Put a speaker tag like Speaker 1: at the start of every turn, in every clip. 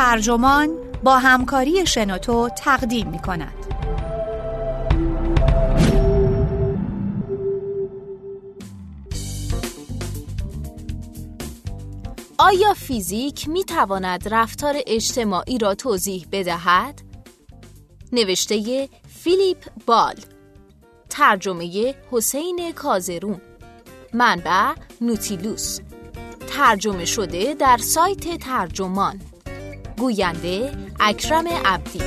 Speaker 1: ترجمان با همکاری شنوتو تقدیم می کند.
Speaker 2: آیا فیزیک می تواند رفتار اجتماعی را توضیح بدهد؟ نوشته فیلیپ بال ترجمه حسین کازرون منبع نوتیلوس ترجمه شده در سایت ترجمان گوینده اکرم عبدی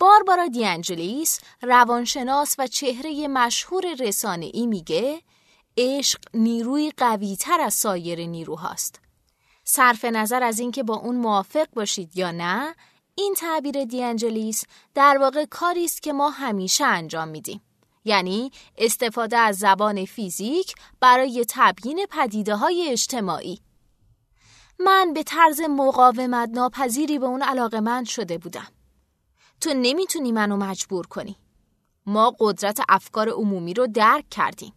Speaker 2: باربارا دیانجلیس روانشناس و چهره مشهور رسانه ای میگه عشق نیروی قوی تر از سایر نیروهاست. صرف نظر از اینکه با اون موافق باشید یا نه، این تعبیر دیانجلیس در واقع کاری است که ما همیشه انجام میدیم. یعنی استفاده از زبان فیزیک برای تبیین پدیده های اجتماعی. من به طرز مقاومت ناپذیری به اون علاقه شده بودم. تو نمی‌تونی منو مجبور کنی. ما قدرت افکار عمومی رو درک کردیم.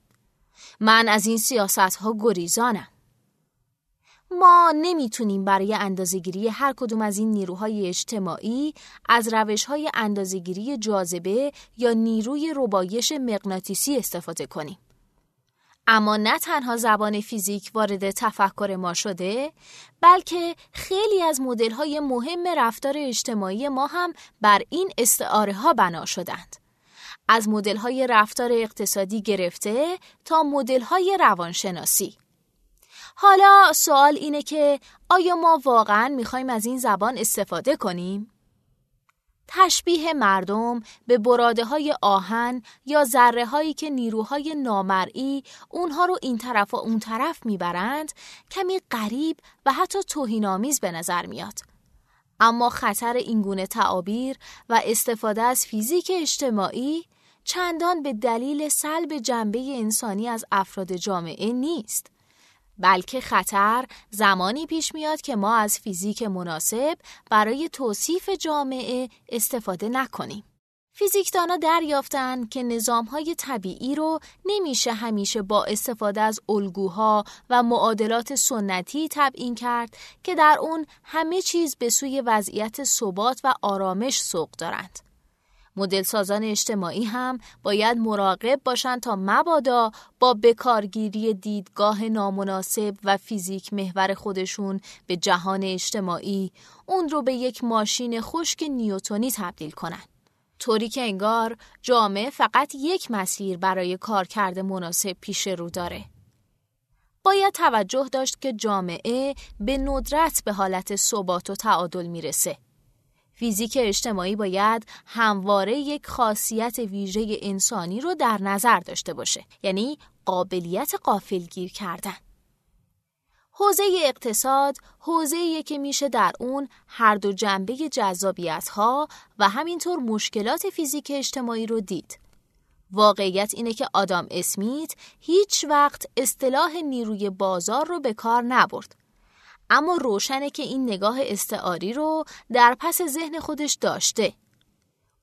Speaker 2: من از این سیاست ها گریزانم. ما نمی‌تونیم برای اندازگیری هر کدوم از این نیروهای اجتماعی از روش های جاذبه یا نیروی ربایش مغناطیسی استفاده کنیم. اما نه تنها زبان فیزیک وارد تفکر ما شده بلکه خیلی از مدل های مهم رفتار اجتماعی ما هم بر این استعاره ها بنا شدند. از مدل های رفتار اقتصادی گرفته تا مدل های روانشناسی. حالا سوال اینه که آیا ما واقعا می‌خوایم از این زبان استفاده کنیم؟ تشبیه مردم به براده های آهن یا ذره هایی که نیروهای نامرئی اونها رو این طرف و اون طرف می‌برند کمی غریب و حتی توهینآمیز به نظر میاد. اما خطر اینگونه تعابیر و استفاده از فیزیک اجتماعی چندان به دلیل سلب جنبه انسانی از افراد جامعه نیست. بلکه خطر زمانی پیش میاد که ما از فیزیک مناسب برای توصیف جامعه استفاده نکنیم. فیزیکدانا دریافتند که نظامهای طبیعی رو نمیشه همیشه با استفاده از الگوها و معادلات سنتی تبیین کرد که در اون همه چیز به سوی وضعیت ثبات و آرامش سوق دارند. مدل سازان اجتماعی هم باید مراقب باشند تا مبادا با بکارگیری دیدگاه نامناسب و فیزیک محور خودشون به جهان اجتماعی اون رو به یک ماشین خشک نیوتونی تبدیل کنند. طوری که انگار جامعه فقط یک مسیر برای کارکرد مناسب پیش رو داره. باید توجه داشت که جامعه به ندرت به حالت ثبات و تعادل می‌رسه. فیزیک اجتماعی باید همواره یک خاصیت ویژه انسانی رو در نظر داشته باشه یعنی قابلیت قافلگیر کردن حوزه اقتصاد حوزه که میشه در اون هر دو جنبه جذابیت ها و همینطور مشکلات فیزیک اجتماعی رو دید. واقعیت اینه که آدام اسمیت هیچ وقت اصطلاح نیروی بازار رو به کار نبرد. اما روشنه که این نگاه استعاری رو در پس ذهن خودش داشته.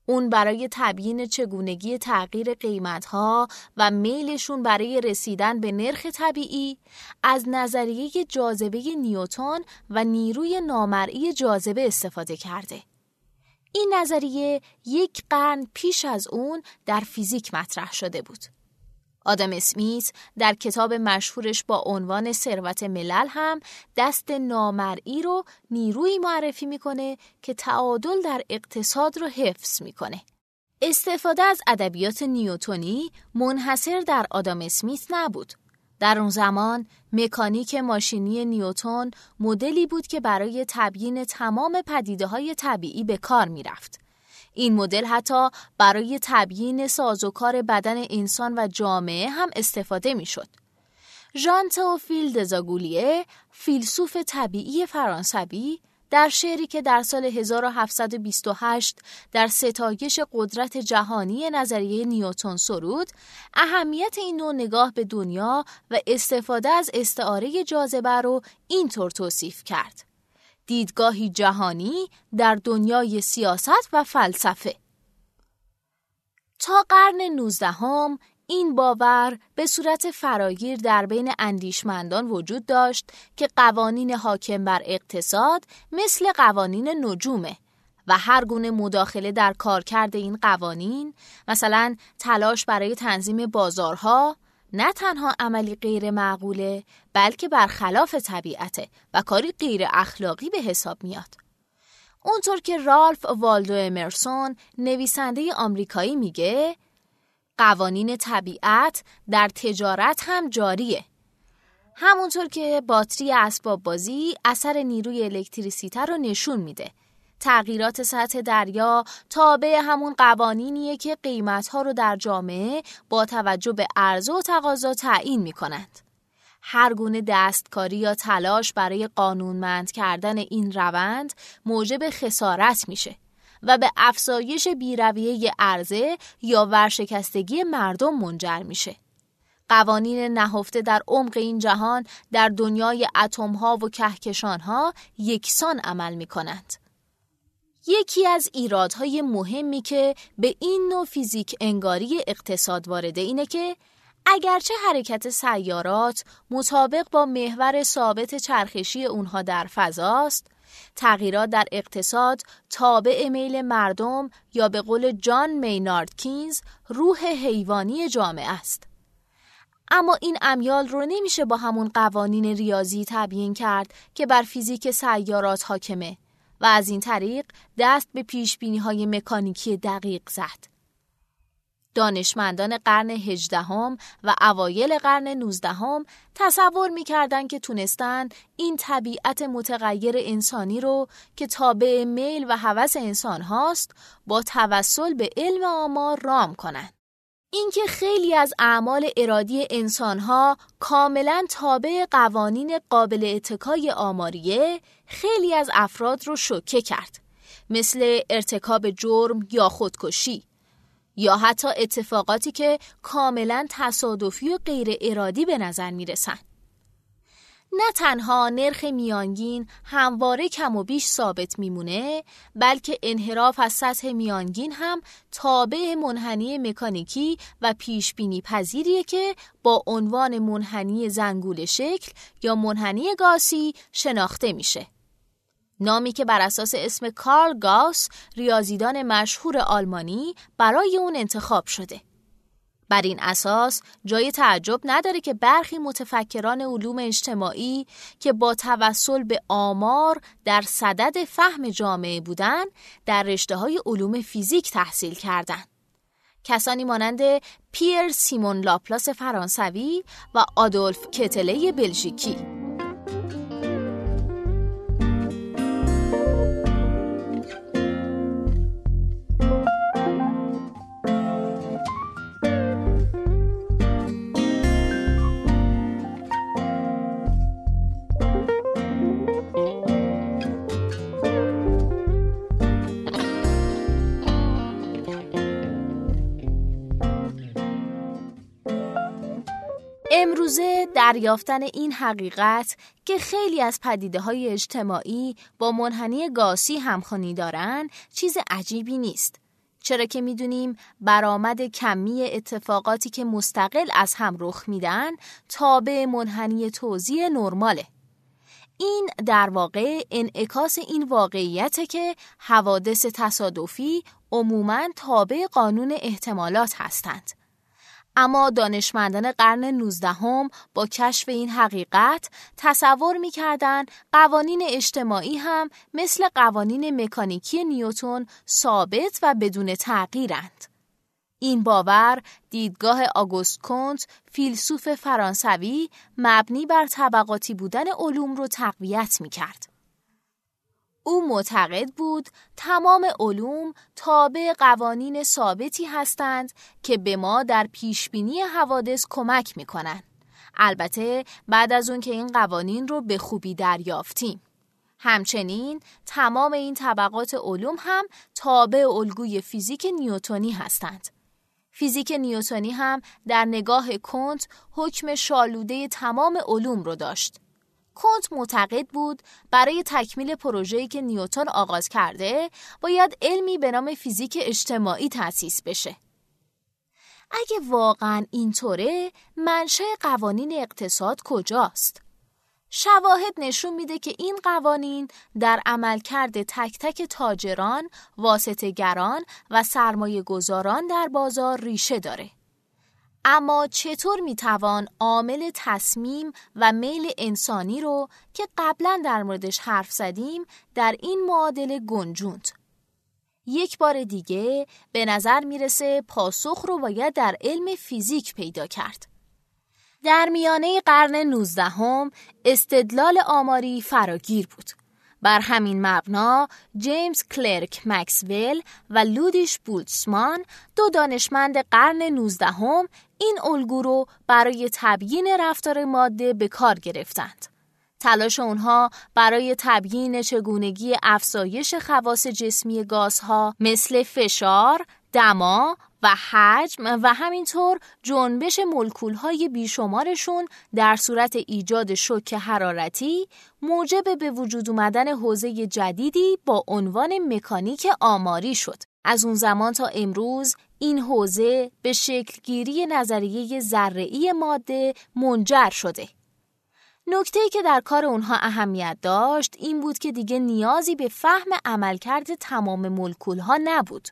Speaker 2: اون برای تبیین چگونگی تغییر قیمتها و میلشون برای رسیدن به نرخ طبیعی از نظریه جاذبه نیوتون و نیروی نامرئی جاذبه استفاده کرده. این نظریه یک قرن پیش از اون در فیزیک مطرح شده بود. آدم اسمیت در کتاب مشهورش با عنوان ثروت ملل هم دست نامرئی رو نیروی معرفی می‌کنه که تعادل در اقتصاد رو حفظ می‌کنه. استفاده از ادبیات نیوتونی منحصر در آدم اسمیت نبود. در اون زمان مکانیک ماشینی نیوتون مدلی بود که برای تبیین تمام پدیده های طبیعی به کار می‌رفت. این مدل حتی برای تبیین سازوکار بدن انسان و جامعه هم استفاده می شد. ژان تئوفیل دزاگولیه فیلسوف طبیعی فرانسوی در شعری که در سال 1728 در ستایش قدرت جهانی نظریه نیوتون سرود اهمیت این نوع نگاه به دنیا و استفاده از استعاره جاذبه رو اینطور توصیف کرد دیدگاهی جهانی در دنیای سیاست و فلسفه. تا قرن نوزدهم این باور به صورت فراگیر در بین اندیشمندان وجود داشت که قوانین حاکم بر اقتصاد مثل قوانین نجومه و هر گونه مداخله در کارکرد این قوانین مثلا تلاش برای تنظیم بازارها نه تنها عملی غیر معقوله بلکه برخلاف طبیعته و کاری غیر اخلاقی به حساب میاد. اونطور که رالف والدو امرسون نویسنده آمریکایی میگه قوانین طبیعت در تجارت هم جاریه. همونطور که باتری اسباب بازی اثر نیروی الکتریسیته رو نشون میده تغییرات سطح دریا تابع همون قوانینیه که قیمتها رو در جامعه با توجه به عرضه و تقاضا تعیین می کنند. هر گونه دستکاری یا تلاش برای قانونمند کردن این روند موجب خسارت میشه و به افزایش بیرویه عرضه یا ورشکستگی مردم منجر میشه. قوانین نهفته در عمق این جهان در دنیای اتمها و کهکشانها یکسان عمل می کنند. یکی از ایرادهای مهمی که به این نوع فیزیک انگاری اقتصاد وارده اینه که اگرچه حرکت سیارات مطابق با محور ثابت چرخشی اونها در فضاست، تغییرات در اقتصاد تابع میل مردم یا به قول جان مینارد کینز روح حیوانی جامعه است. اما این امیال رو نمیشه با همون قوانین ریاضی تبیین کرد که بر فیزیک سیارات حاکمه و از این طریق دست به پیش های مکانیکی دقیق زد. دانشمندان قرن هجدهم و اوایل قرن نوزدهم تصور می‌کردند که تونستن این طبیعت متغیر انسانی رو که تابع میل و هوس انسان هاست با توسل به علم آمار رام کنند. اینکه خیلی از اعمال ارادی انسانها کاملا تابع قوانین قابل اتکای آماریه خیلی از افراد رو شوکه کرد مثل ارتکاب جرم یا خودکشی یا حتی اتفاقاتی که کاملا تصادفی و غیر ارادی به نظر می رسن. نه تنها نرخ میانگین همواره کم و بیش ثابت میمونه بلکه انحراف از سطح میانگین هم تابع منحنی مکانیکی و پیش بینی پذیریه که با عنوان منحنی زنگول شکل یا منحنی گاسی شناخته میشه. نامی که بر اساس اسم کارل گاس ریاضیدان مشهور آلمانی برای اون انتخاب شده. بر این اساس جای تعجب نداره که برخی متفکران علوم اجتماعی که با توسل به آمار در صدد فهم جامعه بودند در رشته های علوم فیزیک تحصیل کردند. کسانی مانند پیر سیمون لاپلاس فرانسوی و آدولف کتله بلژیکی دریافتن این حقیقت که خیلی از پدیده های اجتماعی با منحنی گاسی همخوانی دارن چیز عجیبی نیست. چرا که می‌دونیم برآمد کمی اتفاقاتی که مستقل از هم رخ میدن تابع منحنی توزیع نرماله. این در واقع انعکاس این واقعیته که حوادث تصادفی عموماً تابع قانون احتمالات هستند. اما دانشمندان قرن 19 با کشف این حقیقت تصور می‌کردند قوانین اجتماعی هم مثل قوانین مکانیکی نیوتون ثابت و بدون تغییرند. این باور دیدگاه آگوست کنت فیلسوف فرانسوی مبنی بر طبقاتی بودن علوم رو تقویت می کرد. او معتقد بود تمام علوم تابع قوانین ثابتی هستند که به ما در پیشبینی حوادث کمک می کنند. البته بعد از اون که این قوانین رو به خوبی دریافتیم. همچنین تمام این طبقات علوم هم تابع الگوی فیزیک نیوتونی هستند. فیزیک نیوتونی هم در نگاه کنت حکم شالوده تمام علوم رو داشت. کنت معتقد بود برای تکمیل پروژه‌ای که نیوتن آغاز کرده باید علمی به نام فیزیک اجتماعی تأسیس بشه. اگه واقعا اینطوره منشه قوانین اقتصاد کجاست؟ شواهد نشون میده که این قوانین در عملکرد تک تک تاجران، واسطگران و سرمایه گذاران در بازار ریشه داره. اما چطور می‌توان عامل تصمیم و میل انسانی رو که قبلا در موردش حرف زدیم در این معادله گنجوند؟ یک بار دیگه به نظر می‌رسه پاسخ رو باید در علم فیزیک پیدا کرد. در میانه قرن نوزدهم استدلال آماری فراگیر بود. بر همین مبنا جیمز کلرک مکسول و لودیش بولتسمان دو دانشمند قرن نوزدهم این الگو رو برای تبیین رفتار ماده به کار گرفتند. تلاش اونها برای تبیین چگونگی افزایش خواص جسمی گازها مثل فشار، دما و حجم و همینطور جنبش ملکولهای بیشمارشون در صورت ایجاد شوک حرارتی موجب به وجود اومدن حوزه جدیدی با عنوان مکانیک آماری شد. از اون زمان تا امروز این حوزه به شکلگیری نظریه ذره‌ای ماده منجر شده. نکته که در کار اونها اهمیت داشت این بود که دیگه نیازی به فهم عملکرد تمام ملکول ها نبود.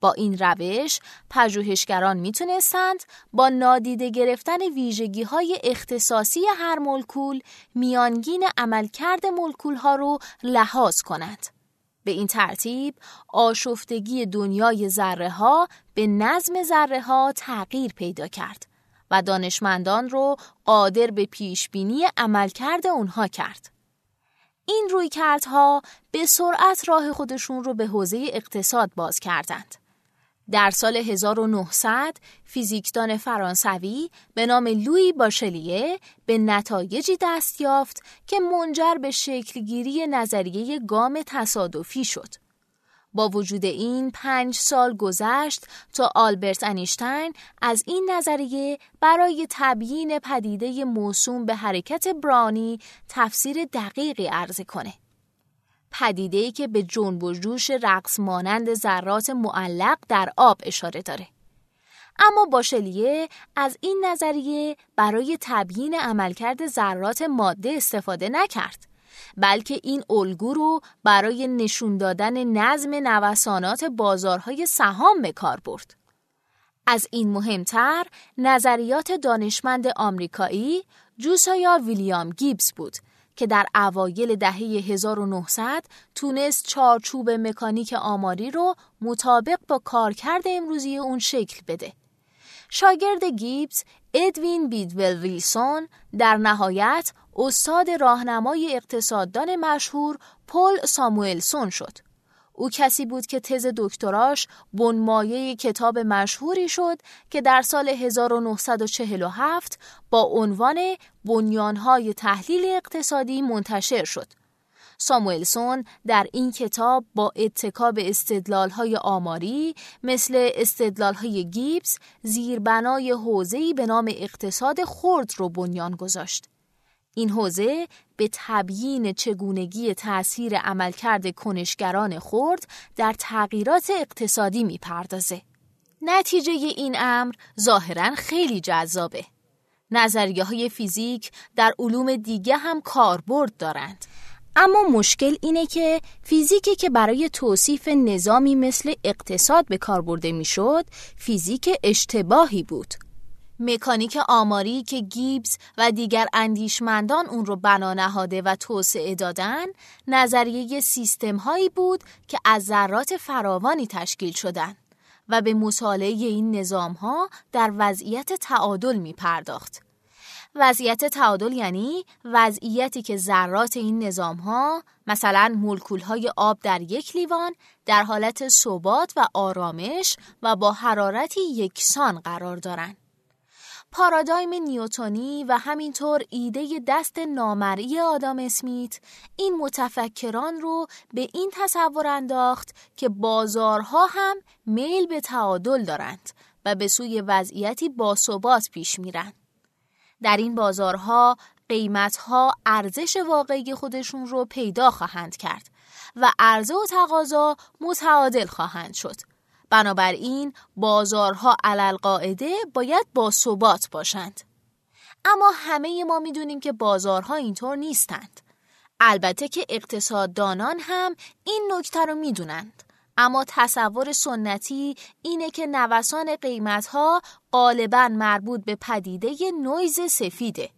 Speaker 2: با این روش پژوهشگران می‌تونستند با نادیده گرفتن ویژگی های اختصاصی هر ملکول میانگین عملکرد ملکول ها رو لحاظ کنند. به این ترتیب آشفتگی دنیای ذره ها به نظم ذره ها تغییر پیدا کرد و دانشمندان رو قادر به پیش بینی عملکرد اونها کرد. این روی کردها به سرعت راه خودشون رو به حوزه اقتصاد باز کردند. در سال 1900 فیزیکدان فرانسوی به نام لوی باشلیه به نتایجی دست یافت که منجر به شکلگیری نظریه گام تصادفی شد. با وجود این پنج سال گذشت تا آلبرت انیشتین از این نظریه برای تبیین پدیده موسوم به حرکت برانی تفسیر دقیقی عرضه کنه. پدیده‌ای که به جنب و جوش رقص مانند ذرات معلق در آب اشاره داره. اما باشلیه از این نظریه برای تبیین عملکرد ذرات ماده استفاده نکرد بلکه این الگو رو برای نشون دادن نظم نوسانات بازارهای سهام به کار برد. از این مهمتر نظریات دانشمند آمریکایی جوسایا ویلیام گیبز بود که در اوایل دهه 1900 تونست چارچوب مکانیک آماری رو مطابق با کارکرد امروزی اون شکل بده. شاگرد گیبز ادوین بیدول ویلسون در نهایت استاد راهنمای اقتصاددان مشهور پل ساموئلسون شد. او کسی بود که تز دکتراش بنمایه کتاب مشهوری شد که در سال 1947 با عنوان بنیانهای تحلیل اقتصادی منتشر شد. ساموئلسون در این کتاب با اتکا به استدلالهای آماری مثل استدلالهای گیبس زیربنای حوزه‌ای به نام اقتصاد خرد رو بنیان گذاشت. این حوزه به تبیین چگونگی تأثیر عملکرد کنشگران خرد در تغییرات اقتصادی می‌پردازه. نتیجه این امر ظاهرا خیلی جذابه. نظریه های فیزیک در علوم دیگه هم کاربرد دارند. اما مشکل اینه که فیزیکی که برای توصیف نظامی مثل اقتصاد به کار برده می‌شد، فیزیک اشتباهی بود. مکانیک آماری که گیبز و دیگر اندیشمندان اون رو بنا نهاده و توسعه دادن نظریه سیستم هایی بود که از ذرات فراوانی تشکیل شدن و به مطالعه این نظام ها در وضعیت تعادل می پرداخت. وضعیت تعادل یعنی وضعیتی که ذرات این نظام ها مثلا مولکول های آب در یک لیوان در حالت ثبات و آرامش و با حرارتی یکسان قرار دارند. پارادایم نیوتونی و همینطور ایده دست نامرئی آدام اسمیت این متفکران رو به این تصور انداخت که بازارها هم میل به تعادل دارند و به سوی وضعیتی باثبات پیش میرند. در این بازارها قیمتها ارزش واقعی خودشون رو پیدا خواهند کرد و عرضه و تقاضا متعادل خواهند شد بنابراین بازارها علالقاعده باید با ثبات باشند. اما همه ما می‌دونیم که بازارها اینطور نیستند. البته که اقتصاددانان هم این نکته رو می‌دونند. اما تصور سنتی اینه که نوسان قیمتها غالبا مربوط به پدیده نویز سفیده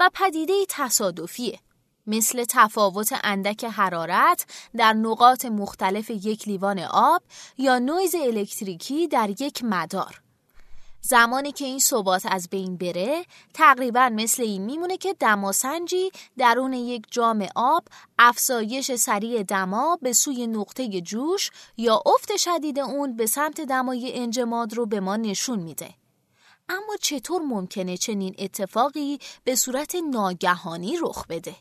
Speaker 2: و پدیده تصادفیه. مثل تفاوت اندک حرارت در نقاط مختلف یک لیوان آب یا نویز الکتریکی در یک مدار. زمانی که این ثبات از بین بره تقریبا مثل این میمونه که دماسنجی درون یک جام آب افزایش سریع دما به سوی نقطه جوش یا افت شدید اون به سمت دمای انجماد رو به ما نشون میده. اما چطور ممکنه چنین اتفاقی به صورت ناگهانی رخ بده؟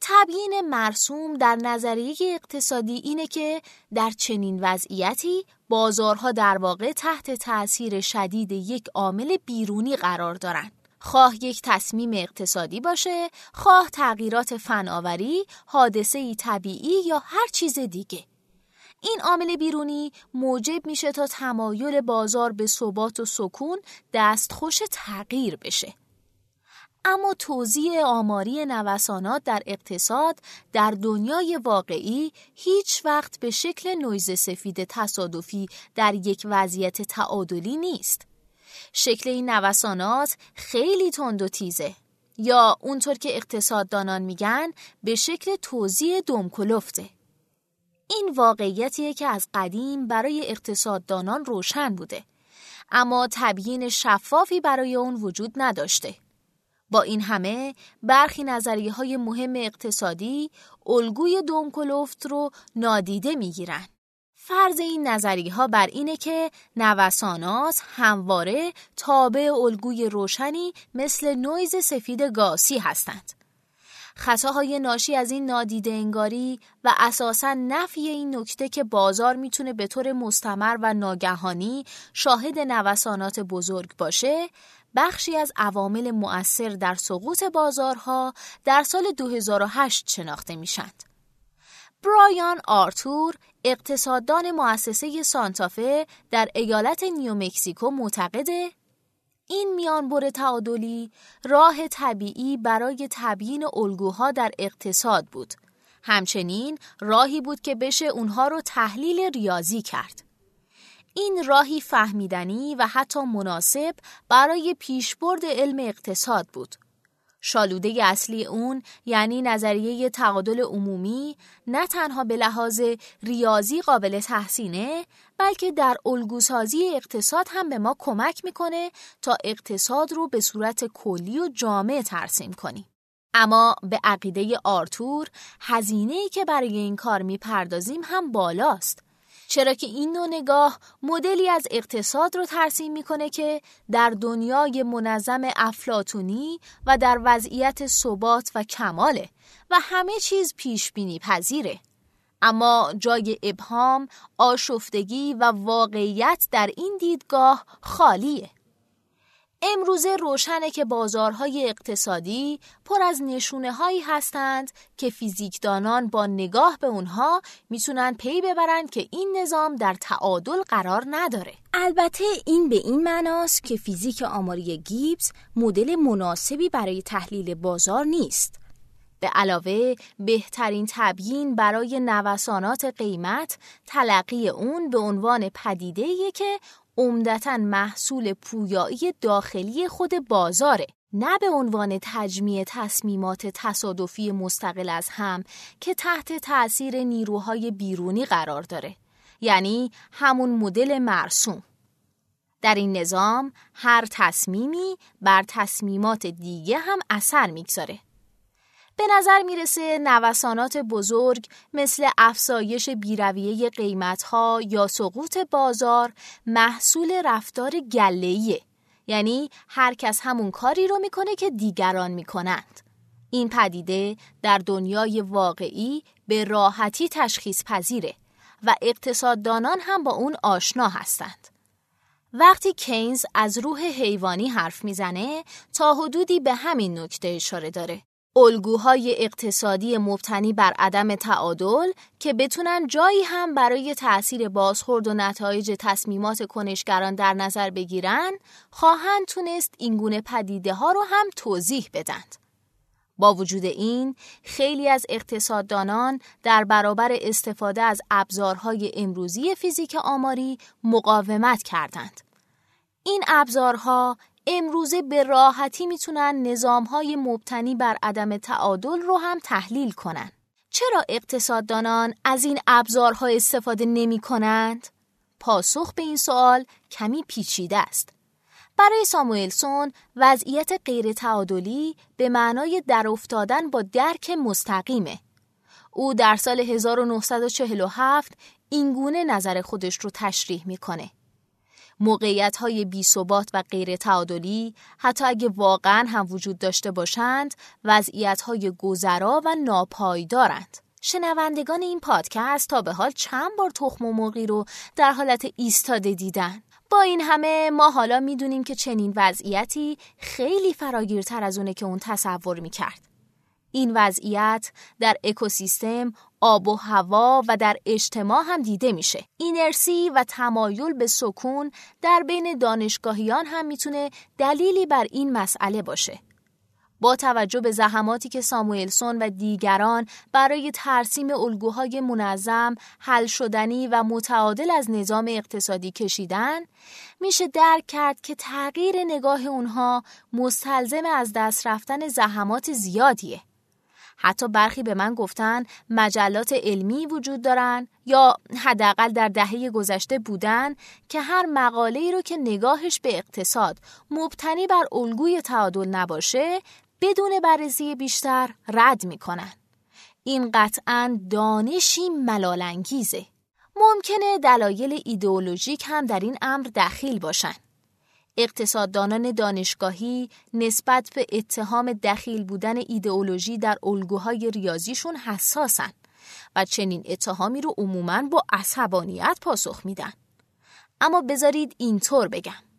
Speaker 2: تبیین مرسوم در نظریه اقتصادی اینه که در چنین وضعیتی بازارها در واقع تحت تأثیر شدید یک عامل بیرونی قرار دارند. خواه یک تصمیم اقتصادی باشه، خواه تغییرات فناوری، حادثه طبیعی یا هر چیز دیگه. این عامل بیرونی موجب میشه تا تمایل بازار به ثبات و سکون دستخوش تغییر بشه. اما توزیع آماری نوسانات در اقتصاد در دنیای واقعی هیچ وقت به شکل نویز سفید تصادفی در یک وضعیت تعادلی نیست. شکل این نوسانات خیلی تند و تیزه یا اونطور که اقتصاددانان میگن به شکل توزیع دمکلفته. این واقعیتیه که از قدیم برای اقتصاددانان روشن بوده اما تبیین شفافی برای اون وجود نداشته. با این همه برخی نظریه های مهم اقتصادی الگوی دومکلوفت رو نادیده می‌گیرن. فرض این نظریه ها بر اینه که نوسانات همواره تابع الگوی روشنی مثل نویز سفید گاسی هستند. خطاهای ناشی از این نادیده انگاری و اساسا نفی این نکته که بازار می‌تونه به طور مستمر و ناگهانی شاهد نوسانات بزرگ باشه بخشی از عوامل مؤثر در سقوط بازارها در سال 2008 شناخته میشند. برایان آرتور اقتصاددان مؤسسه سانتافه در ایالت نیومکسیکو معتقده این میانبر تعادلی راه طبیعی برای تبیین الگوها در اقتصاد بود. همچنین راهی بود که بشه اونها رو تحلیل ریاضی کرد. این راهی فهمیدنی و حتی مناسب برای پیشبرد علم اقتصاد بود. شالوده اصلی اون یعنی نظریه تعادل عمومی نه تنها به لحاظ ریاضی قابل تحسینه بلکه در الگوسازی اقتصاد هم به ما کمک می‌کنه تا اقتصاد رو به صورت کلی و جامع ترسیم کنیم. اما به عقیده آرتور هزینه ای که برای این کار می‌پردازیم هم بالاست چرا که این نوع نگاه مدلی از اقتصاد رو ترسیم می‌کنه که در دنیای منظم افلاتونی و در وضعیت ثبات و کماله و همه چیز پیش بینی پذیره. اما جای ابهام، آشفتگی و واقعیت در این دیدگاه خالیه. امروزه روشنه که بازارهای اقتصادی پر از نشونه هایی هستند که فیزیکدانان با نگاه به اونها می‌تونن پی ببرند که این نظام در تعادل قرار نداره.
Speaker 3: البته این به این معناست که فیزیک آماری گیبز مدل مناسبی برای تحلیل بازار نیست.
Speaker 2: به علاوه بهترین تبیین برای نوسانات قیمت تلقی اون به عنوان پدیده که عمدتا محصول پویایی داخلی خود بازاره نه به عنوان تجمیع تصمیمات تصادفی مستقل از هم که تحت تأثیر نیروهای بیرونی قرار داره یعنی همون مدل مرسوم. در این نظام هر تصمیمی بر تصمیمات دیگه هم اثر می‌گذاره. به نظر می‌رسه نوسانات بزرگ مثل افزایش بیرویه قیمتها یا سقوط بازار محصول رفتار گلهیه یعنی هر کس همون کاری رو می‌کنه که دیگران می‌کنند. این پدیده در دنیای واقعی به راحتی تشخیص پذیره و اقتصاددانان هم با اون آشنا هستند. وقتی کینز از روح حیوانی حرف می‌زنه تا حدودی به همین نکته اشاره داره. الگوهای اقتصادی مبتنی بر عدم تعادل که بتونن جایی هم برای تأثیر بازخورد و نتایج تصمیمات کنشگران در نظر بگیرن خواهند تونست اینگونه پدیده ها رو هم توضیح بدند. با وجود این خیلی از اقتصاددانان در برابر استفاده از ابزارهای امروزی فیزیک آماری مقاومت کردند. این ابزارها امروزه به راحتی می‌تونن نظامهای مبتنی بر عدم تعادل رو هم تحلیل کنن. چرا اقتصاددانان از این ابزارها استفاده نمی کنند؟ پاسخ به این سوال کمی پیچیده است. برای ساموئلسون وضعیت غیر تعادلی به معنای در افتادن با درک مستقیمه. او در سال 1947 اینگونه نظر خودش رو تشریح می‌کنه. موقعیت های بی ثبات و غیر تعادلی حتی اگه واقعا هم وجود داشته باشند وضعیت های گذرا و ناپایدارند. شنوندگان این پادکست تا به حال چند بار تخم و مرغی رو در حالت ایستاده دیدن با این همه ما حالا می‌دونیم که چنین وضعیتی خیلی فراگیرتر از اونه که اون تصور می‌کرد. این وضعیت در اکوسیستم، آب و هوا و در اجتماع هم دیده میشه. اینرسی و تمایل به سکون در بین دانشگاهیان هم می‌تونه دلیلی بر این مسئله باشه. با توجه به زحماتی که ساموئلسون و دیگران برای ترسیم الگوهای منظم، حل شدنی و متعادل از نظام اقتصادی کشیدن، میشه درک کرد که تغییر نگاه اونها مستلزم از دست رفتن زحمات زیادیه. حتی برخی به من گفتن مجلات علمی وجود دارن یا حداقل در دهه گذشته بودن که هر مقاله ای رو که نگاهش به اقتصاد مبتنی بر الگوی تعادل نباشه بدون بررسی بیشتر رد می‌کنن. این قطعا دانشی ملالانگیزه. ممکنه دلایل ایدئولوژیک هم در این امر دخیل باشن. اقتصاددانان دانشگاهی نسبت به اتهام دخیل بودن ایدئولوژی در الگوهای ریاضیشون حساسن و چنین اتهامی رو عموماً با عصبانیت پاسخ میدن. اما بذارید اینطور بگم.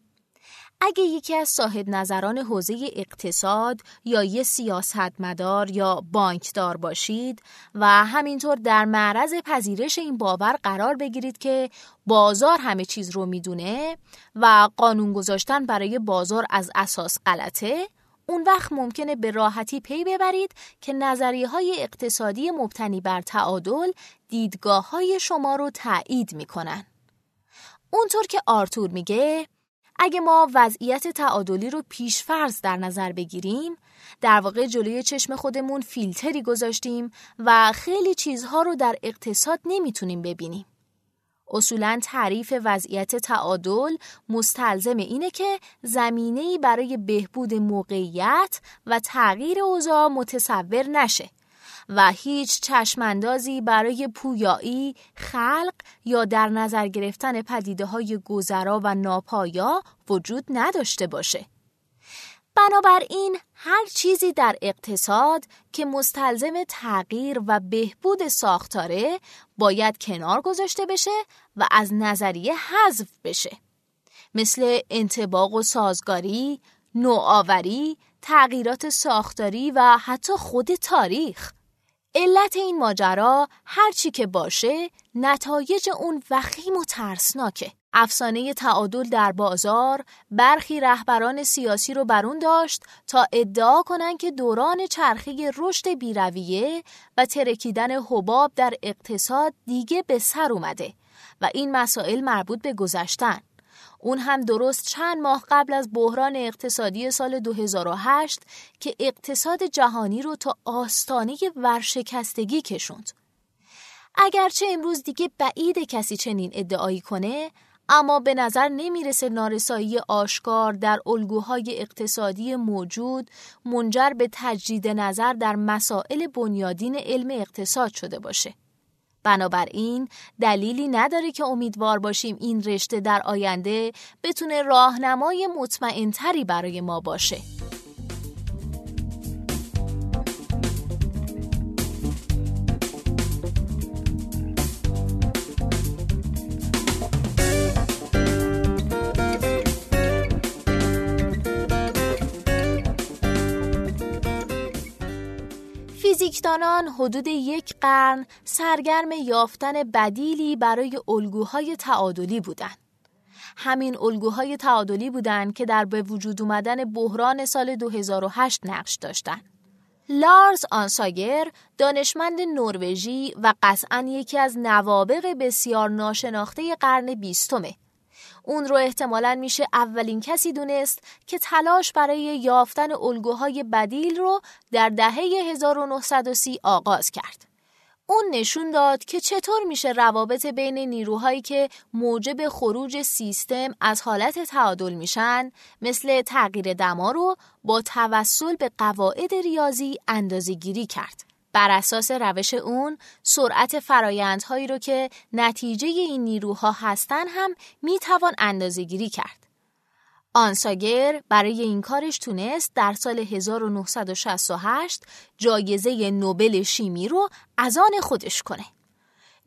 Speaker 2: اگه یکی از صاحب نظران حوزه اقتصاد یا یه سیاستمدار یا بانکدار باشید و همینطور در معرض پذیرش این باور قرار بگیرید که بازار همه چیز رو می‌دونه و قانون گذاشتن برای بازار از اساس غلطه اون وقت ممکنه به راحتی پی ببرید که نظریه های اقتصادی مبتنی بر تعادل دیدگاه های شما رو تایید می‌کنن. اونطور که آرتور میگه اگه ما وضعیت تعادلی رو پیشفرض در نظر بگیریم در واقع جلوی چشم خودمون فیلتری گذاشتیم و خیلی چیزها رو در اقتصاد نمی‌تونیم ببینیم. اصولا تعریف وضعیت تعادل مستلزم اینه که زمینه‌ای برای بهبود موقعیت و تغییر اوضاع متصور نشه و هیچ چشماندازی برای پویایی، خلق یا در نظر گرفتن پدیده های گذرا و ناپایا وجود نداشته باشه. بنابراین هر چیزی در اقتصاد که مستلزم تغییر و بهبود ساختاره باید کنار گذاشته بشه و از نظریه حذف بشه. مثل انتباق و سازگاری، نوآوری، تغییرات ساختاری و حتی خود تاریخ. علت این ماجرا هرچی که باشه نتایج اون وخیم و ترسناکه. افسانه تعادل در بازار برخی رهبران سیاسی رو برون داشت تا ادعا کنند که دوران چرخه رشد بیرویه و ترکیدن حباب در اقتصاد دیگه به سر اومده و این مسائل مربوط به گذشتن. اون هم درست چند ماه قبل از بحران اقتصادی سال 2008 که اقتصاد جهانی رو تا آستانه ورشکستگی کشوند. اگرچه امروز دیگه بعید کسی چنین ادعایی کنه اما به نظر نمی‌رسه نارسایی آشکار در الگوهای اقتصادی موجود منجر به تجدید نظر در مسائل بنیادین علم اقتصاد شده باشه. بنابراین دلیلی نداره که امیدوار باشیم این رشته در آینده بتونه راهنمای مطمئنتری برای ما باشه. فیزیکدانان حدود یک قرن سرگرم یافتن بدیلی برای الگوهای تعادلی بودند. همین الگوهای تعادلی بودند که در به وجود اومدن بحران سال 2008 نقش داشتند. لارز آنساگر دانشمند نروژی و قطعا یکی از نوابق بسیار ناشناخته قرن بیستمه اون رو احتمالا میشه اولین کسی دونست که تلاش برای یافتن الگوهای بدیل رو در دهه 1930 آغاز کرد. اون نشون داد که چطور میشه روابط بین نیروهایی که موجب خروج سیستم از حالت تعادل میشن مثل تغییر دما رو با توسل به قواعد ریاضی اندازه گیری کرد. بر اساس روش اون سرعت فرایندهایی رو که نتیجه این نیروها هستن هم می‌توان اندازه گیری کرد. آنساگر برای این کارش تونست در سال 1968 جایزه نوبل شیمی رو از آن خودش کنه.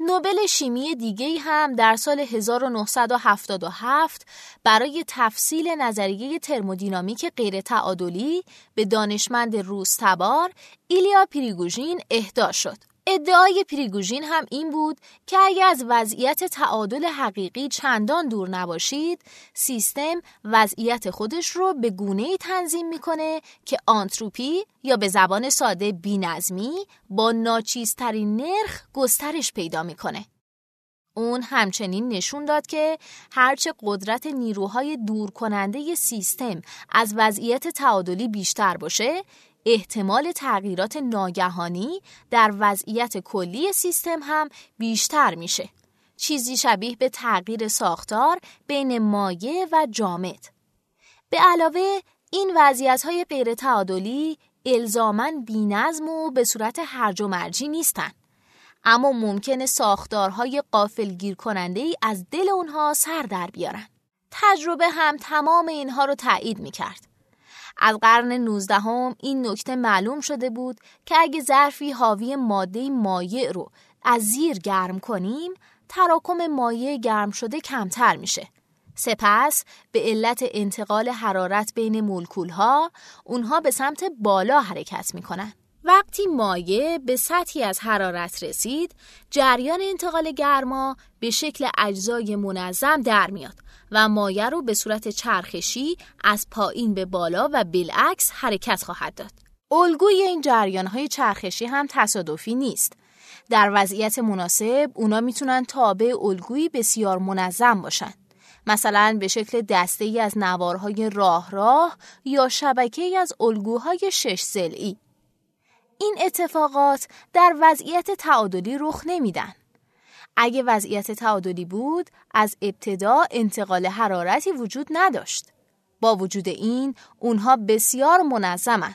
Speaker 2: نوبل شیمی دیگه هم در سال 1977 برای تفصیل نظریه ترمودینامیک غیر تعادلی به دانشمند روس تبار ایلیا پریگوژین اهدا شد. ادعای پریگوژین هم این بود که اگر از وضعیت تعادل حقیقی چندان دور نباشید سیستم وضعیت خودش رو به گونه تنظیم می‌کنه که آنتروپی یا به زبان ساده بینظمی با ناچیزترین نرخ گسترش پیدا می‌کنه. اون همچنین نشون داد که هرچه قدرت نیروهای دور کننده سیستم از وضعیت تعادلی بیشتر باشه احتمال تغییرات ناگهانی در وضعیت کلی سیستم هم بیشتر میشه. چیزی شبیه به تغییر ساختار بین مایع و جامد. به علاوه این وضعیت های غیر تعادلی الزامن بینظم و به صورت هرج و مرجی نیستن. اما ممکنه ساختارهای قافلگیر کننده ای از دل اونها سر در بیارن. تجربه هم تمام اینها رو تایید می کرد. از قرن 19 هم این نکته معلوم شده بود که اگه ظرفی حاوی ماده مایع رو از زیر گرم کنیم تراکم مایع گرم شده کمتر میشه. سپس به علت انتقال حرارت بین مولکول ها اونها به سمت بالا حرکت می‌کنن. وقتی مایع به سطحی از حرارت رسید، جریان انتقال گرما به شکل اجزای منظم در میاد و مایع رو به صورت چرخشی از پایین به بالا و بالعکس حرکت خواهد داد. الگوی این جریان های چرخشی هم تصادفی نیست. در وضعیت مناسب اونا می‌تونن تابع الگویی بسیار منظم باشن. مثلا به شکل دسته ای از نوارهای راه راه یا شبکه ای از الگوهای شش سلعی. این اتفاقات در وضعیت تعادلی رخ نمیدن. اگه وضعیت تعادلی بود از ابتدا انتقال حرارتی وجود نداشت. با وجود این اونها بسیار منظمن.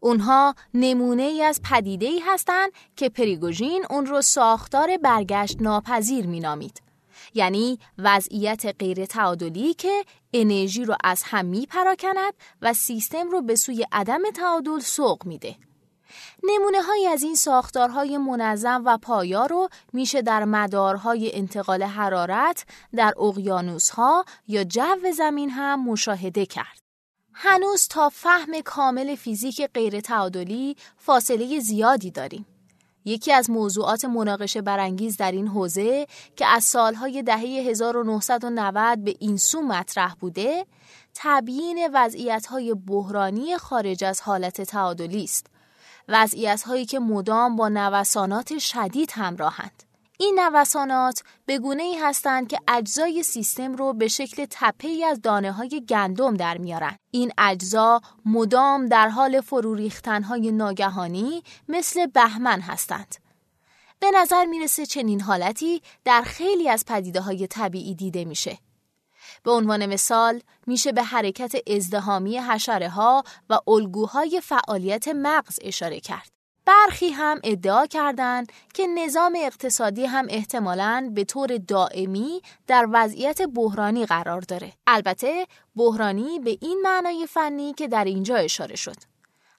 Speaker 2: اونها نمونه ای از پدیده ای هستند که پریگوژین اون رو ساختار برگشت ناپذیر مینامید. یعنی وضعیت غیر تعادلی که انرژی رو از هم می پراکند و سیستم رو به سوی عدم تعادل سوق میده. نمونه های از این ساختارهای منظم و پایا رو میشه در مدارهای انتقال حرارت در اقیانوس ها یا جو زمین هم مشاهده کرد. هنوز تا فهم کامل فیزیک غیر تعادلی فاصله زیادی داریم. یکی از موضوعات مناقشه برانگیز در این حوزه که از سالهای دهه 1990 به این سو مطرح بوده، تبیین وضعیت‌های بحرانی خارج از حالت تعادلی است وضعیت هایی که مدام با نوسانات شدید همراهند. این نوسانات به گونه ای هستند که اجزای سیستم رو به شکل تپه ای از دانه های گندم در میارن. این اجزا مدام در حال فرو ریختن های ناگهانی مثل بهمن هستند. به نظر می‌رسه چنین حالتی در خیلی از پدیده های طبیعی دیده میشه. به عنوان مثال میشه به حرکت ازدهامی حشره ها و الگوهای فعالیت مغز اشاره کرد. برخی هم ادعا کردند که نظام اقتصادی هم احتمالاً به طور دائمی در وضعیت بحرانی قرار داره. البته بحرانی به این معنای فنی که در اینجا اشاره شد.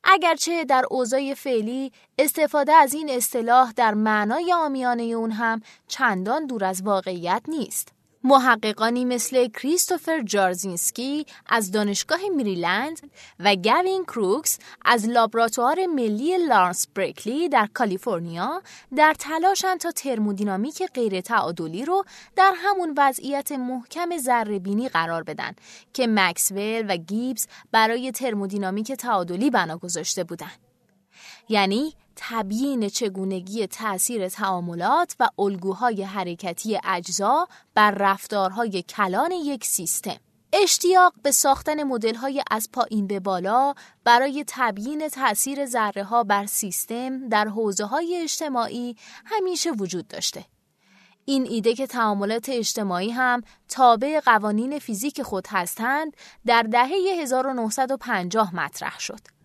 Speaker 2: اگرچه در اوضاع فعلی استفاده از این اصطلاح در معنای آمیانه اون هم چندان دور از واقعیت نیست. محققانی مثل کریستوفر جارزینسکی از دانشگاه میریلند و گوین کروکس از لابراتوار ملی لارنس بریکلی در کالیفرنیا در تلاشن تا ترمودینامیک غیر تعادلی رو در همون وضعیت محکم ذره‌بینی قرار بدن که مکسول و گیبز برای ترمودینامیک تعادلی بنا گذاشته بودند. یعنی تبیین چگونگی تأثیر تعاملات و الگوهای حرکتی اجزا بر رفتارهای کلان یک سیستم. اشتیاق به ساختن مدل‌های از پایین به بالا برای تبیین تأثیر ذره ها بر سیستم در حوزه های اجتماعی همیشه وجود داشته. این ایده که تعاملات اجتماعی هم تابع قوانین فیزیک خود هستند در دهه 1950 مطرح شد.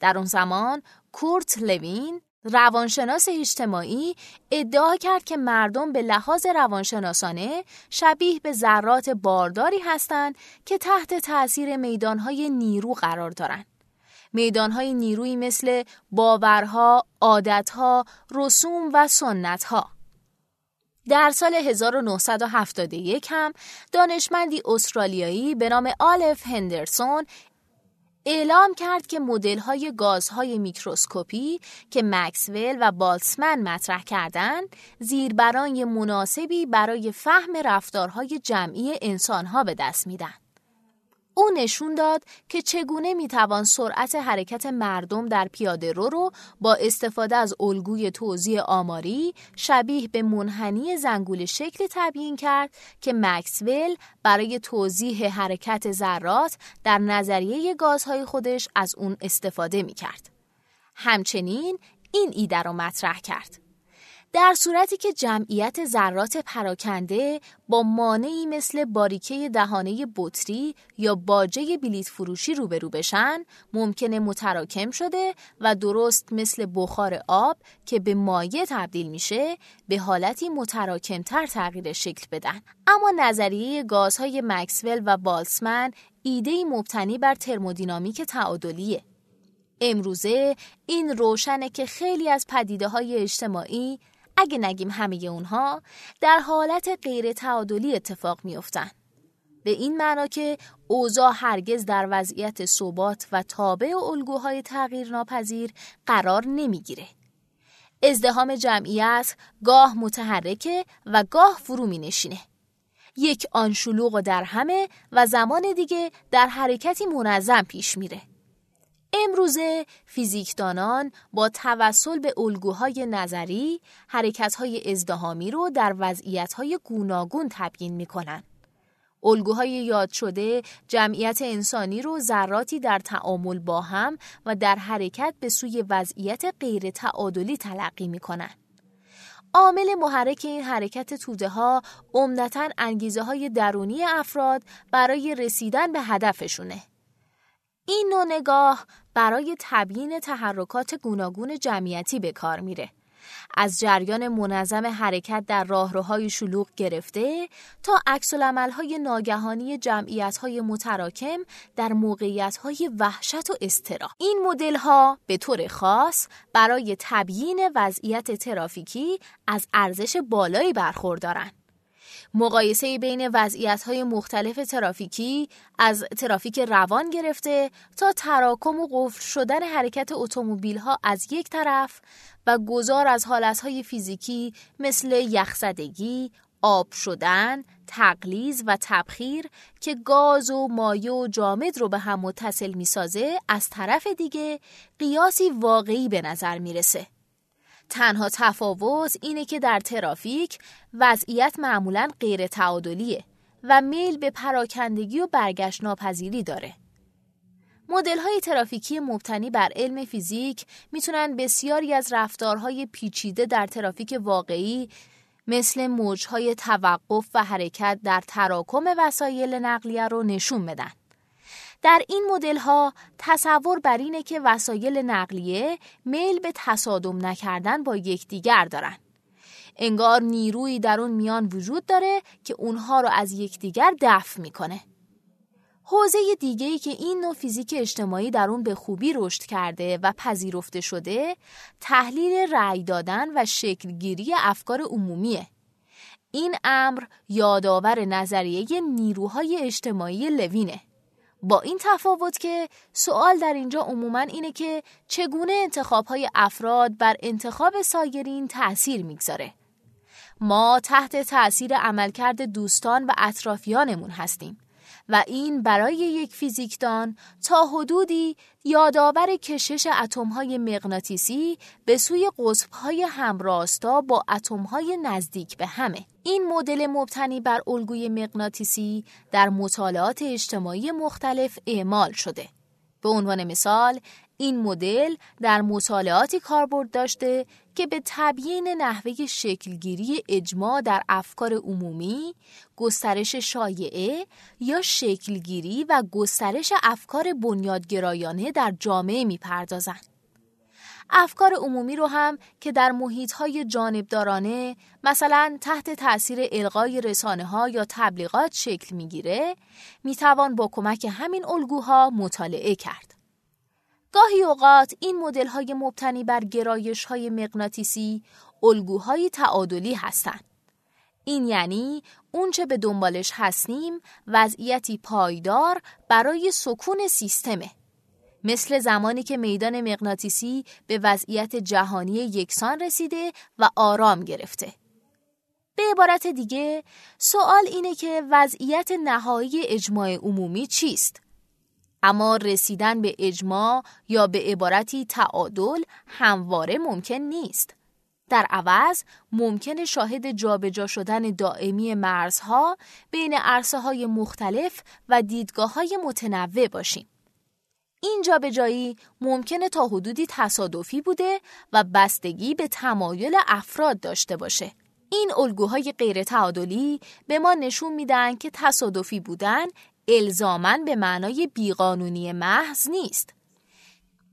Speaker 2: در اون زمان کورت لوین روانشناس اجتماعی ادعا کرد که مردم به لحاظ روانشناسانه شبیه به ذرات بارداری هستند که تحت تأثیر میدانهای نیرو قرار دارند. میدانهای نیروی مثل باورها، عادتها، رسوم و سنتها. در سال 1971 هم دانشمندی استرالیایی به نام آلف هندرسون اعلام کرد که مدل‌های گازهای میکروسکوپی که مکسول و بالسمن مطرح کردند زیربرای مناسبی برای فهم رفتارهای جمعی انسانها به دست میدن. او نشون داد که چگونه می‌توان سرعت حرکت مردم در پیاده رو رو با استفاده از الگوی توزیع آماری شبیه به منحنی زنگول شکل تبیین کرد که مکسول برای توضیح حرکت ذرات در نظریه گازهای خودش از اون استفاده می کرد. همچنین این ایده را مطرح کرد. در صورتی که جمعیت ذرات پراکنده با مانعی مثل باریکه دهانه بطری یا باجه بلیت فروشی روبرو بشن ممکنه متراکم شده و درست مثل بخار آب که به مایع تبدیل میشه به حالتی متراکمتر تغییر شکل بدن. اما نظریه گازهای مکسول و بالسمن ایده مبتنی بر ترمودینامیک تعادلیه. امروزه این روشنه که خیلی از پدیده های اجتماعی اگه نگیم همه اونها در حالت غیر تعادلی اتفاق میافتند. به این معنا که اوضاع هرگز در وضعیت ثبات و تابع الگوهای تغییر ناپذیر قرار نمی‌گیره. ازدهام جمعیت گاه متحرکه و گاه فرو می نشینه. یک آن شلوغ در همه و زمان دیگه در حرکتی منظم پیش میره. امروزه فیزیکدانان با توسل به الگوهای نظری حرکتهای ازدهامی رو در وضعیتهای گوناگون تبیین می‌کنن. الگوهای یاد شده جمعیت انسانی رو ذراتی در تعامل با هم و در حرکت به سوی وضعیت غیر تعادلی تلقی می‌کنن. عامل محرک این حرکت توده ها عمدتا انگیزه های درونی افراد برای رسیدن به هدفشونه. این نوع نگاه برای تبیین تحرکات گوناگون جمعیتی به کار میره. از جریان منظم حرکت در راهروهای شلوغ گرفته تا عکس های ناگهانی های متراکم در موقعیت‌های وحشت و استرا. این مدل ها به طور خاص برای تبیین وضعیت ترافیکی از ارزش بالایی برخوردارند. مقایسه بین وضعیت های مختلف ترافیکی از ترافیک روان گرفته تا تراکم و قفل شدن حرکت اتومبیل ها از یک طرف و گذار از حالت های فیزیکی مثل یخزدگی، آب شدن، تقلیز و تبخیر که گاز و مایع و جامد رو به هم متصل می‌سازه از طرف دیگه قیاسی واقعی به نظر می‌رسه. تنها تفاوت اینه که در ترافیک وضعیت معمولا غیر تعادلیه و میل به پراکندگی و برگشت ناپذیری داره. مدل های ترافیکی مبتنی بر علم فیزیک می‌تونن بسیاری از رفتارهای پیچیده در ترافیک واقعی مثل موجهای توقف و حرکت در تراکم وسایل نقلیه رو نشون بدن. در این مدل ها تصور بر اینه که وسایل نقلیه میل به تصادم نکردن با یکدیگر دارن. انگار نیرویی در اون میان وجود داره که اونها رو از یکدیگر دفع می‌کنه. حوزه دیگه ای که این نوع فیزیک اجتماعی در اون به خوبی رشد کرده و پذیرفته شده تحلیل رأی دادن و شکلگیری افکار عمومیه این امر یادآور نظریه نیروهای اجتماعی لوینه. با این تفاوت که سوال در اینجا عموما اینه که چگونه انتخابهای افراد بر انتخاب سایرین تأثیر می‌گذاره. ما تحت تأثیر عملکرد دوستان و اطرافیانمون هستیم و این برای یک فیزیکدان تا حدودی یادآور کشش اتمهای مغناطیسی به سوی قطبهای همراستا با اتمهای نزدیک به همه. این مدل مبتنی بر الگوی مغناطیسی در مطالعات اجتماعی مختلف اعمال شده. به عنوان مثال این مدل در مطالعاتی کاربرد داشته که به تبیین نحوه شکلگیری اجماع در افکار عمومی، گسترش شایعه یا شکلگیری و گسترش افکار بنیادگرایانه در جامعه می‌پردازند. افکار عمومی رو هم که در محیطهای جانبدارانه مثلا تحت تأثیر القای رسانه ها یا تبلیغات شکل می‌گیره می‌توان با کمک همین الگوها مطالعه کرد. گاهی اوقات این مدل های مبتنی بر گرایش های مغناطیسی الگوهای تعادلی هستند. این یعنی اونچه به دنبالش هستیم وضعیتی پایدار برای سکون سیستمه. مثل زمانی که میدان مغناطیسی به وضعیت جهانی یکسان رسیده و آرام گرفته. به عبارت دیگه سوال اینه که وضعیت نهایی اجماع عمومی چیست؟ اما رسیدن به اجماع یا به عبارتی تعادل همواره ممکن نیست. در عوض ممکن شاهد جابجا شدن دائمی مرزها بین عرصه های مختلف و دیدگاه های متنوع باشیم. این جابجایی ممکنه تا حدودی تصادفی بوده و بستگی به تمایل افراد داشته باشه. این الگوهای غیر تعادلی به ما نشون میدن که تصادفی بودن الزامن به معنای بیقانونی محض نیست.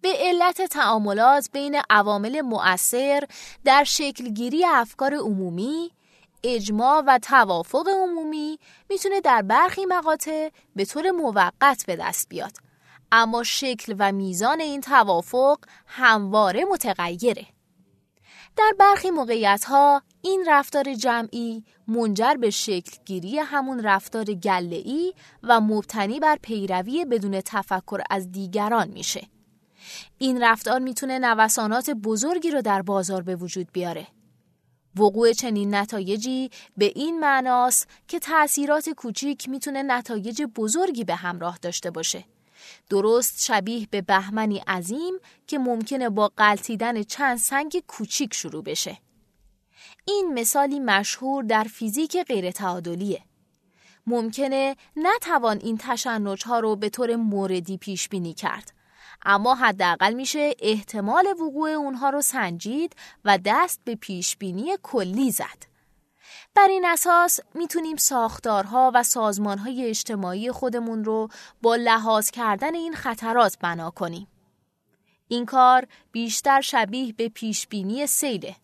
Speaker 2: به علت تعاملات بین عوامل مؤثر در شکلگیری افکار عمومی، اجماع و توافق عمومی می‌تونه در برخی مقاطع به طور موقت به دست بیاد. اما شکل و میزان این توافق همواره متغیره. در برخی موقعیت ها این رفتار جمعی منجر به شکلگیری همون رفتار گله‌ای و مبتنی بر پیروی بدون تفکر از دیگران میشه. این رفتار می‌تونه نوسانات بزرگی رو در بازار به وجود بیاره. وقوع چنین نتایجی به این معناست که تأثیرات کوچیک می‌تونه نتایج بزرگی به همراه داشته باشه. درست شبیه به بهمنی عظیم که ممکنه با قلتیدن چند سنگ کوچیک شروع بشه. این مثالی مشهور در فیزیک غیرتعادلیه. ممکنه نتوان این تشنج ها رو به طور موردی پیش بینی کرد. اما حداقل میشه احتمال وقوع اونها رو سنجید و دست به پیش بینی کلی زد. بر این اساس می‌تونیم ساختارها و سازمانهای اجتماعی خودمون رو با لحاظ کردن این خطرات بنا کنیم. این کار بیشتر شبیه به پیشبینی سیله.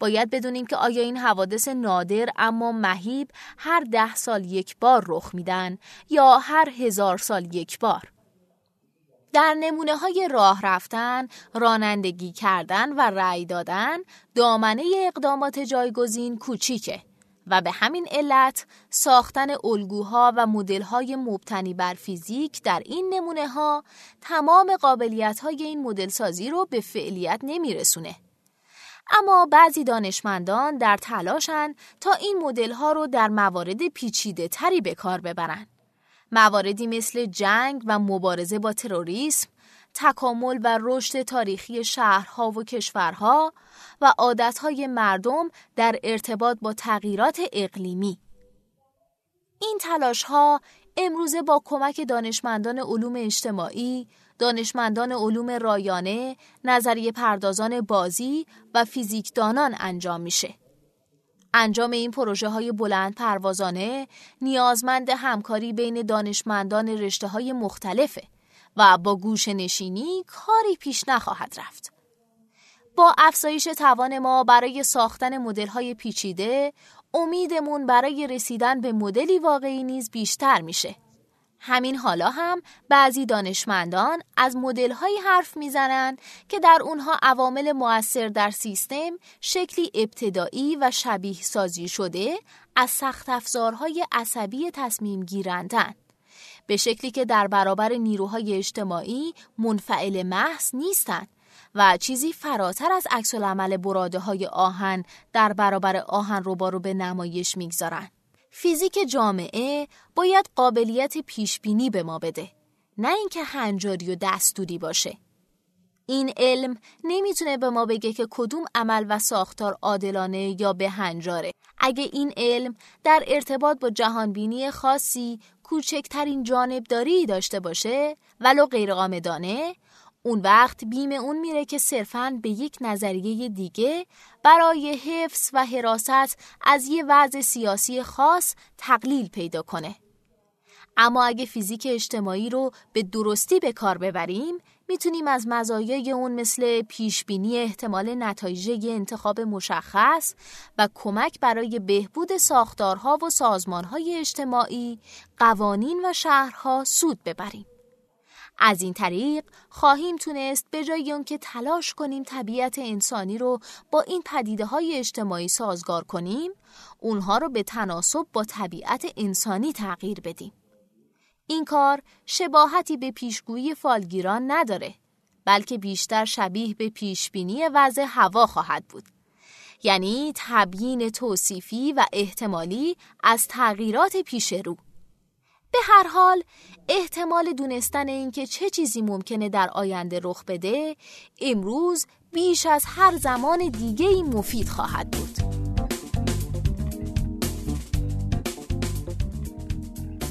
Speaker 2: باید بدونیم که آیا این حوادث نادر اما مهیب هر ده سال یک بار رخ میدن یا هر هزار سال یک بار. در نمونه های راه رفتن، رانندگی کردن و رأی دادن دامنه اقدامات جایگزین کوچیکه و به همین علت ساختن الگوها و مدل‌های مبتنی بر فیزیک در این نمونه ها تمام قابلیت‌های این مدل سازی رو به فعلیت نمیرسونه. اما بعضی دانشمندان در تلاشن تا این مدل‌ها رو در موارد پیچیده تری به کار ببرن. مواردی مثل جنگ و مبارزه با تروریسم، تکامل و رشد تاریخی شهرها و کشورها و عادتهای مردم در ارتباط با تغییرات اقلیمی. این تلاش ها امروزه با کمک دانشمندان علوم اجتماعی، دانشمندان علوم رایانه، نظریه پردازان بازی و فیزیکدانان انجام میشه. انجام این پروژه های بلند پروازانه نیازمند همکاری بین دانشمندان رشته های مختلفه و با گوش نشینی کاری پیش نخواهد رفت. با افزایش توان ما برای ساختن مدل های پیچیده، امیدمون برای رسیدن به مدلی واقعی نیز بیشتر میشه. همین حالا هم بعضی دانشمندان از مدل‌هایی حرف می‌زنند که در اونها عوامل مؤثر در سیستم شکلی ابتدایی و شبیه سازی شده از سخت افزارهای عصبی تصمیم گیرندن به شکلی که در برابر نیروهای اجتماعی منفعل محض نیستند و چیزی فراتر از عکس العمل براده های آهن در برابر آهن رو رو به نمایش می‌گذارن. فیزیک جامعه باید قابلیت پیش بینی به ما بده نه اینکه هنجاری و دستوری باشه این علم نمی‌تونه به ما بگه که کدوم عمل و ساختار عادلانه یا به هنجاره اگه این علم در ارتباط با جهانبینی خاصی کوچکترین جانبداری داشته باشه ولو غیر آمدانه اون وقت بیم اون میره که صرفاً به یک نظریه دیگه برای حفظ و حراست از یه وضع سیاسی خاص تقلیل پیدا کنه. اما اگه فیزیک اجتماعی رو به درستی به کار ببریم می‌تونیم از مزایای اون مثل پیشبینی احتمال نتایج انتخاب مشخص و کمک برای بهبود ساختارها و سازمانهای اجتماعی، قوانین و شهرها سود ببریم. از این طریق خواهیم تونست به جای که تلاش کنیم طبیعت انسانی رو با این پدیده های اجتماعی سازگار کنیم اونها رو به تناسب با طبیعت انسانی تغییر بدیم. این کار شباهتی به پیشگویی فالگیران نداره بلکه بیشتر شبیه به پیشبینی وضع هوا خواهد بود. یعنی تبیین توصیفی و احتمالی از تغییرات پیش رو. به هر حال احتمال دونستن اینکه چه چیزی ممکنه در آینده رخ بده امروز بیش از هر زمان دیگه ای مفید خواهد بود.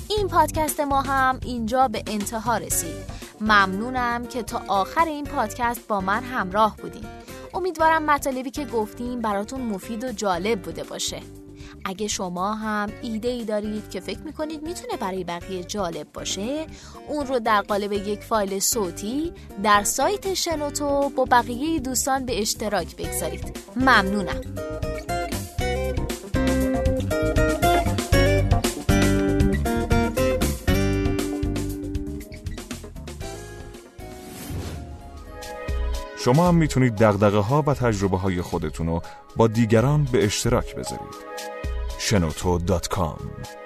Speaker 2: این پادکست ما هم اینجا به انتها رسید. ممنونم که تا آخر این پادکست با من همراه بودیم. امیدوارم مطالبی که گفتیم براتون مفید و جالب بوده باشه. اگه شما هم ایده ای دارید که فکر می‌کنید می‌تونه برای بقیه جالب باشه اون رو در قالب یک فایل صوتی در سایت شنوتو با بقیه دوستان به اشتراک بگذارید ممنونم
Speaker 4: شما هم می‌تونید دقدقه ها و تجربه های خودتون رو با دیگران به اشتراک بذارید. شنوتو.com